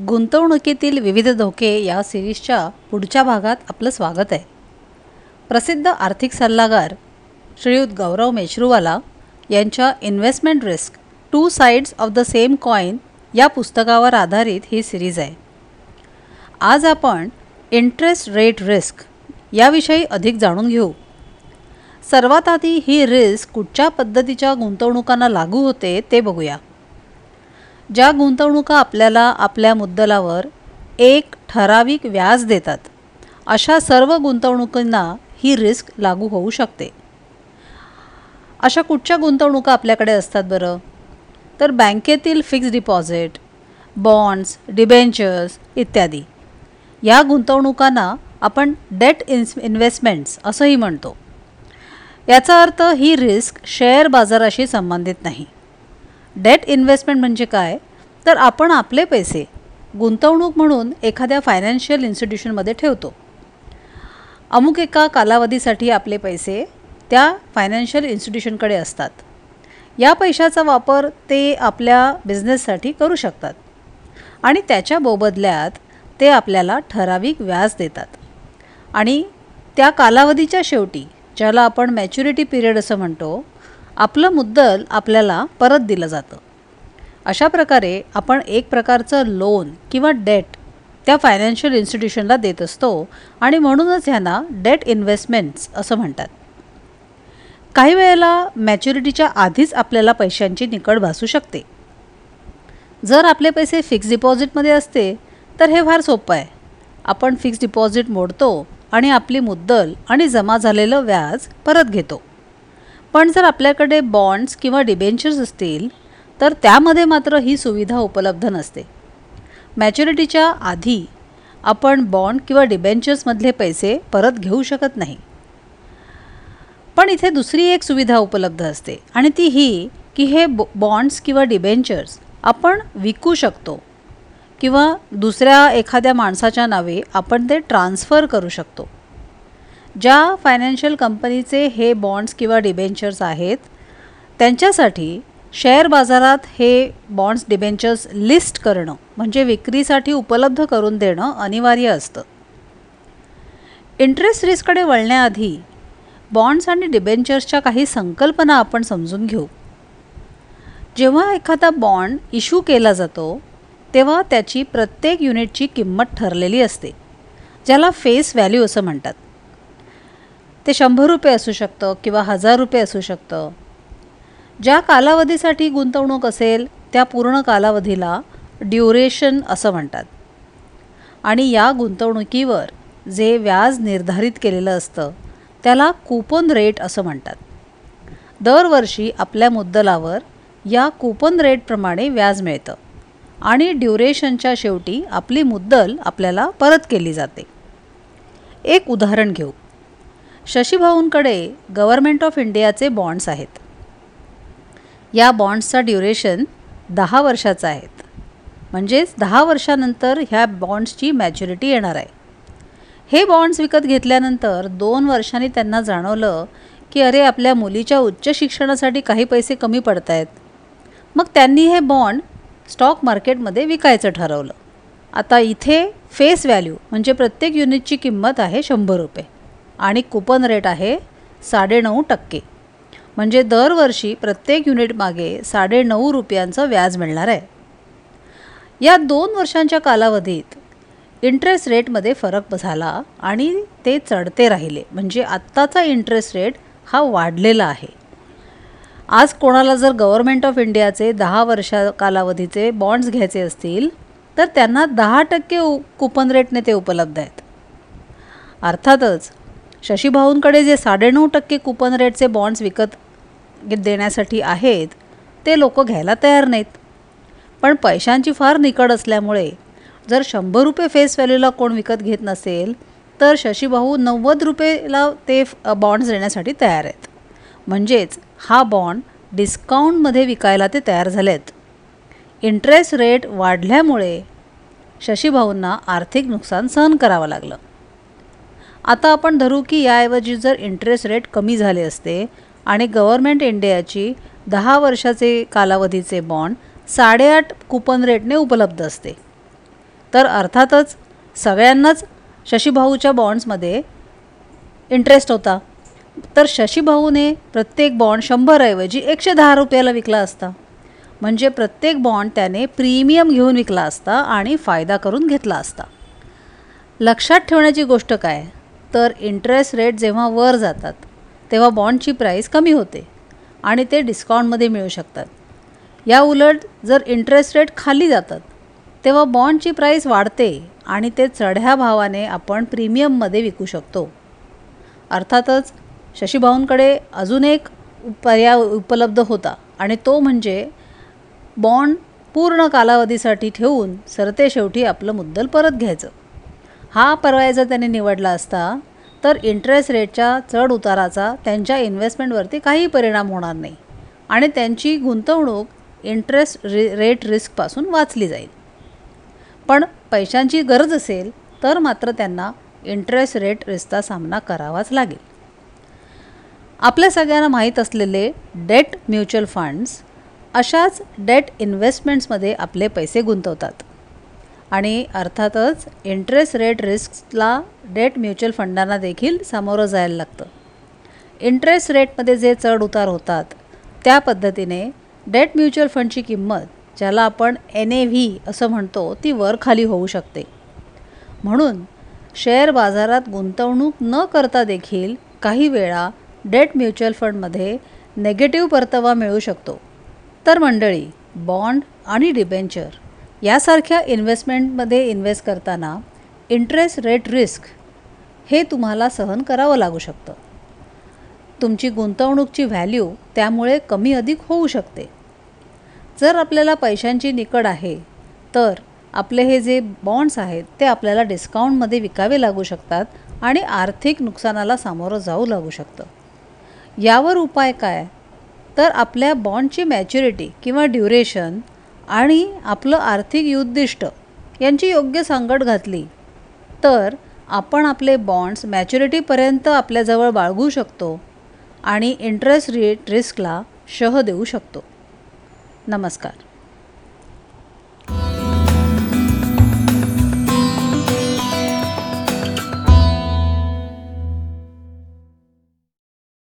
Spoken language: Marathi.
गुंतवणुकीतील विविध धोके या सिरीजच्या पुढच्या भागात आपलं स्वागत आहे. प्रसिद्ध आर्थिक सल्लागार श्रीयुत गौरव मेश्रूवाला यांच्या investment risk two sides of the same coin या पुस्तकावर आधारित ही सिरीज आहे. आज आपण इंटरेस्ट रेट रिस्क याविषयी अधिक जाणून घेऊ. सर्वात आधी ही रिस्क कुठच्या पद्धतीच्या गुंतवणुकांना लागू होते ते बघूया. ज्या गुंतवणुका आपल्याला आपल्या मुद्दलावर एक ठराविक व्याज देतात अशा सर्व गुंतवणुकींना ही रिस्क लागू होऊ शकते. अशा कुठच्या गुंतवणुका आपल्याकडे असतात बरं? तर बँकेतील फिक्स डिपॉझिट बॉन्ड्स डिबेंचर्स इत्यादी. या गुंतवणुकांना आपण डेट इन्स इन्व्हेस्टमेंट्स असंही म्हणतो. याचा अर्थ ही रिस्क शेअर बाजाराशी संबंधित नाही. डेट इन्व्हेस्टमेंट म्हणजे काय? तर आपण आपले पैसे गुंतवणूक म्हणून एखाद्या फायनान्शियल इन्स्टिट्यूशनमध्ये ठेवतो. अमुक एका कालावधीसाठी आपले पैसे त्या फायनान्शियल इन्स्टिट्यूशनकडे असतात. या पैशाचा वापर ते आपल्या बिझनेससाठी करू शकतात आणि त्याच्या मोबदल्यात ते आपल्याला ठराविक व्याज देतात. आणि त्या कालावधीच्या शेवटी ज्याला आपण मॅच्युरिटी पिरियड असं म्हणतो आपलं मुद्दल आपल्याला परत दिलं जातं. अशा प्रकारे आपण एक प्रकारचं लोन किंवा डेट त्या फायनान्शियल इन्स्टिट्यूशनला देत असतो आणि म्हणूनच ह्यांना डेट इन्व्हेस्टमेंट्स असं म्हणतात. काही वेळेला मॅच्युरिटीच्या आधीच आपल्याला पैशांची निकड भासू शकते. जर आपले पैसे फिक्स डिपॉझिटमध्ये असते तर हे फार सोपं आहे. आपण फिक्स डिपॉझिट मोडतो आणि आपली मुद्दल आणि जमा झालेलं व्याज परत घेतो. पण जर आपल्याकडे बॉन्ड्स किंवा डिबेंचर्स असतील तर त्यामध्ये मात्र ही सुविधा उपलब्ध नसते. मॅच्युरिटीच्या आधी आपण बॉन्ड किंवा डिबेंचर्समधले पैसे परत घेऊ शकत नाही. पण इथे दुसरी एक सुविधा उपलब्ध असते आणि ती ही की हे बॉन्ड्स किंवा डिबेंचर्स आपण विकू शकतो किंवा दुसऱ्या एखाद्या माणसाच्या नावे आपण ते ट्रान्स्फर करू शकतो. ज्या फायनान्शियल कंपनीचे हे बॉन्ड्स किंवा डिबेंचर्स आहेत त्यांच्यासाठी शेअर बाजारात हे बॉन्ड्स डिबेंचर्स लिस्ट करणं म्हणजे विक्रीसाठी उपलब्ध करून देणं अनिवार्य असतं. इंटरेस्ट रिस्ककडे वळण्याआधी बॉन्ड्स आणि डिबेंचर्सच्या काही संकल्पना आपण समजून घेऊ. जेव्हा एखादा बॉन्ड इश्यू केला जातो तेव्हा त्याची प्रत्येक युनिटची किंमत ठरलेली असते ज्याला फेस व्हॅल्यू असं म्हणतात. ते शंभर रुपये असू शकतं किंवा हजार रुपये असू शकतं. ज्या कालावधीसाठी गुंतवणूक असेल त्या पूर्ण कालावधीला ड्युरेशन असं म्हणतात. आणि या गुंतवणुकीवर जे व्याज निर्धारित केलेलं असतं त्याला कूपन रेट असं म्हणतात. दरवर्षी आपल्या मुद्दलावर या कुपन रेटप्रमाणे व्याज मिळतं आणि ड्युरेशनच्या शेवटी आपली मुद्दल आपल्याला परत केली जाते. एक उदाहरण घेऊ. शशीभाऊंकडे गव्हर्मेंट ऑफ इंडियाचे बॉन्ड्स आहेत. या बॉन्ड्सचा ड्युरेशन दहा वर्षाचा आहेत म्हणजेच दहा वर्षानंतर ह्या बॉन्ड्सची मॅच्युरिटी येणार आहे. हे बॉन्ड्स विकत घेतल्यानंतर दोन वर्षांनी त्यांना जाणवलं की अरे आपल्या मुलीच्या उच्च शिक्षणासाठी काही पैसे कमी पडत आहेत मग त्यांनी हे बॉन्ड स्टॉक मार्केटमध्ये विकायचं ठरवलं. आता इथे फेस व्हॅल्यू म्हणजे प्रत्येक युनिटची किंमत आहे शंभर रुपये. आणि कुपन रेट आहे साडेनऊ टक्के. म्हणजे दरवर्षी प्रत्येक युनिटमागे साडेनऊ रुपयांचं व्याज मिळणार आहे. या दोन वर्षांच्या कालावधीत इंटरेस्ट रेटमध्ये फरक झाला आणि ते चढते राहिले. म्हणजे आत्ताचा इंटरेस्ट रेट हा वाढलेला आहे. आज कोणाला जर गव्हर्मेंट ऑफ इंडियाचे दहा वर्षा कालावधीचे बॉन्ड्स घ्यायचे असतील तर त्यांना दहा टक्के उ कुपन रेटने ते उपलब्ध आहेत. अर्थातच शशीभाऊंकडे जे साडेनऊ टक्के कुपन रेटचे बॉन्ड्स विकत देण्यासाठी आहेत ते लोक घ्यायला तयार नाहीत. पण पैशांची फार निकड असल्यामुळे जर शंभर रुपये फेस व्हॅल्यूला कोण विकत घेत नसेल तर शशीभाऊ नव्वद रुपयेला ते बॉन्ड्स देण्यासाठी तयार आहेत. म्हणजेच हा बॉन्ड डिस्काउंटमध्ये विकायला ते तयार झाले आहेत इंटरेस्ट रेट वाढल्यामुळे शशीभाऊंना आर्थिक नुकसान सहन करावं लागलं. आता आपण धरू की याऐवजी जर इंटरेस्ट रेट कमी झाले असते आणि गव्हर्मेंट इंडियाची दहा वर्षाचे कालावधीचे बॉन्ड साडेआठ कुपन रेटने उपलब्ध असते. तर अर्थातच सगळ्यांनाच शशीभाऊच्या बॉन्ड्समध्ये इंटरेस्ट होता. तर शशीभाऊने प्रत्येक बॉन्ड शंभरऐवजी एकशे दहा रुपयाला विकला असता. म्हणजे प्रत्येक बॉन्ड त्याने प्रीमियम घेऊन विकला असता आणि फायदा करून घेतला असता. लक्षात ठेवण्याची गोष्ट काय? तर इंटरेस्ट रेट जेव्हा वर जातात तेव्हा बॉन्डची प्राईस कमी होते आणि ते डिस्काउंटमध्ये मिळू शकतात. या उलट जर इंटरेस्ट रेट खाली जातात तेव्हा बॉन्डची प्राईस वाढते आणि ते चढ्या भावाने आपण प्रीमियममध्ये विकू शकतो. अर्थातच शशीभाऊंकडे अजून एक पर्याय उपलब्ध होता आणि तो म्हणजे बॉन्ड पूर्ण कालावधीसाठी ठेवून सरते शेवटी आपलं मुद्दल परत घ्यायचं. हा पर्याय जर त्यांनी निवडला असता तर इंटरेस्ट रेटच्या चढ उताराचा त्यांच्या इन्व्हेस्टमेंटवरती काही परिणाम होणार नाही. आणि त्यांची गुंतवणूक इंटरेस्ट रे रेट रिस्कपासून वाचली जाईल. पण पैशांची गरज असेल तर मात्र त्यांना इंटरेस्ट रेट रिस्कचा सामना करावाच लागेल. आपल्या सगळ्यांना माहीत असलेले डेट म्युच्युअल फंड्स अशाच डेट इन्व्हेस्टमेंट्समध्ये आपले पैसे गुंतवतात. आणि अर्थातच इंटरेस्ट रेट रिस्कला डेट म्युच्युअल फंडांना देखील सामोरं जायला लागतं. इंटरेस्ट रेटमध्ये जे चढ उतार होतात त्या पद्धतीने डेट म्युच्युअल फंडची किंमत ज्याला आपण एन ए व्ही असं म्हणतो ती वर खाली होऊ शकते. म्हणून शेअर बाजारात गुंतवणूक न करता देखील काही वेळा डेट म्युच्युअल फंडमध्ये नेगेटिव्ह परतावा मिळू शकतो. तर मंडळी बॉन्ड आणि डिबेंचर यासारख्या इन्व्हेस्टमेंटमध्ये इन्व्हेस्ट करताना इंटरेस्ट रेट रिस्क हे तुम्हाला सहन करावं लागू शकतं. तुमची गुंतवणूकची व्हॅल्यू त्यामुळे कमी अधिक होऊ शकते. जर आपल्याला पैशांची निकड आहे तर आपले हे जे बॉन्ड्स आहेत ते आपल्याला डिस्काउंटमध्ये विकावे लागू शकतात आणि आर्थिक नुकसानाला सामोरं जाऊ लागू शकतं. यावर उपाय काय? तर आपल्या बॉन्डची मॅच्युरिटी किंवा ड्युरेशन आणि आपलं आर्थिक उद्दिष्ट यांची योग्य सांगड घातली तर आपण आपले बॉन्ड्स मॅच्युरिटीपर्यंत आपल्याजवळ बाळगू शकतो आणि इंटरेस्ट रेट रिस्कला शह देऊ शकतो. नमस्कार.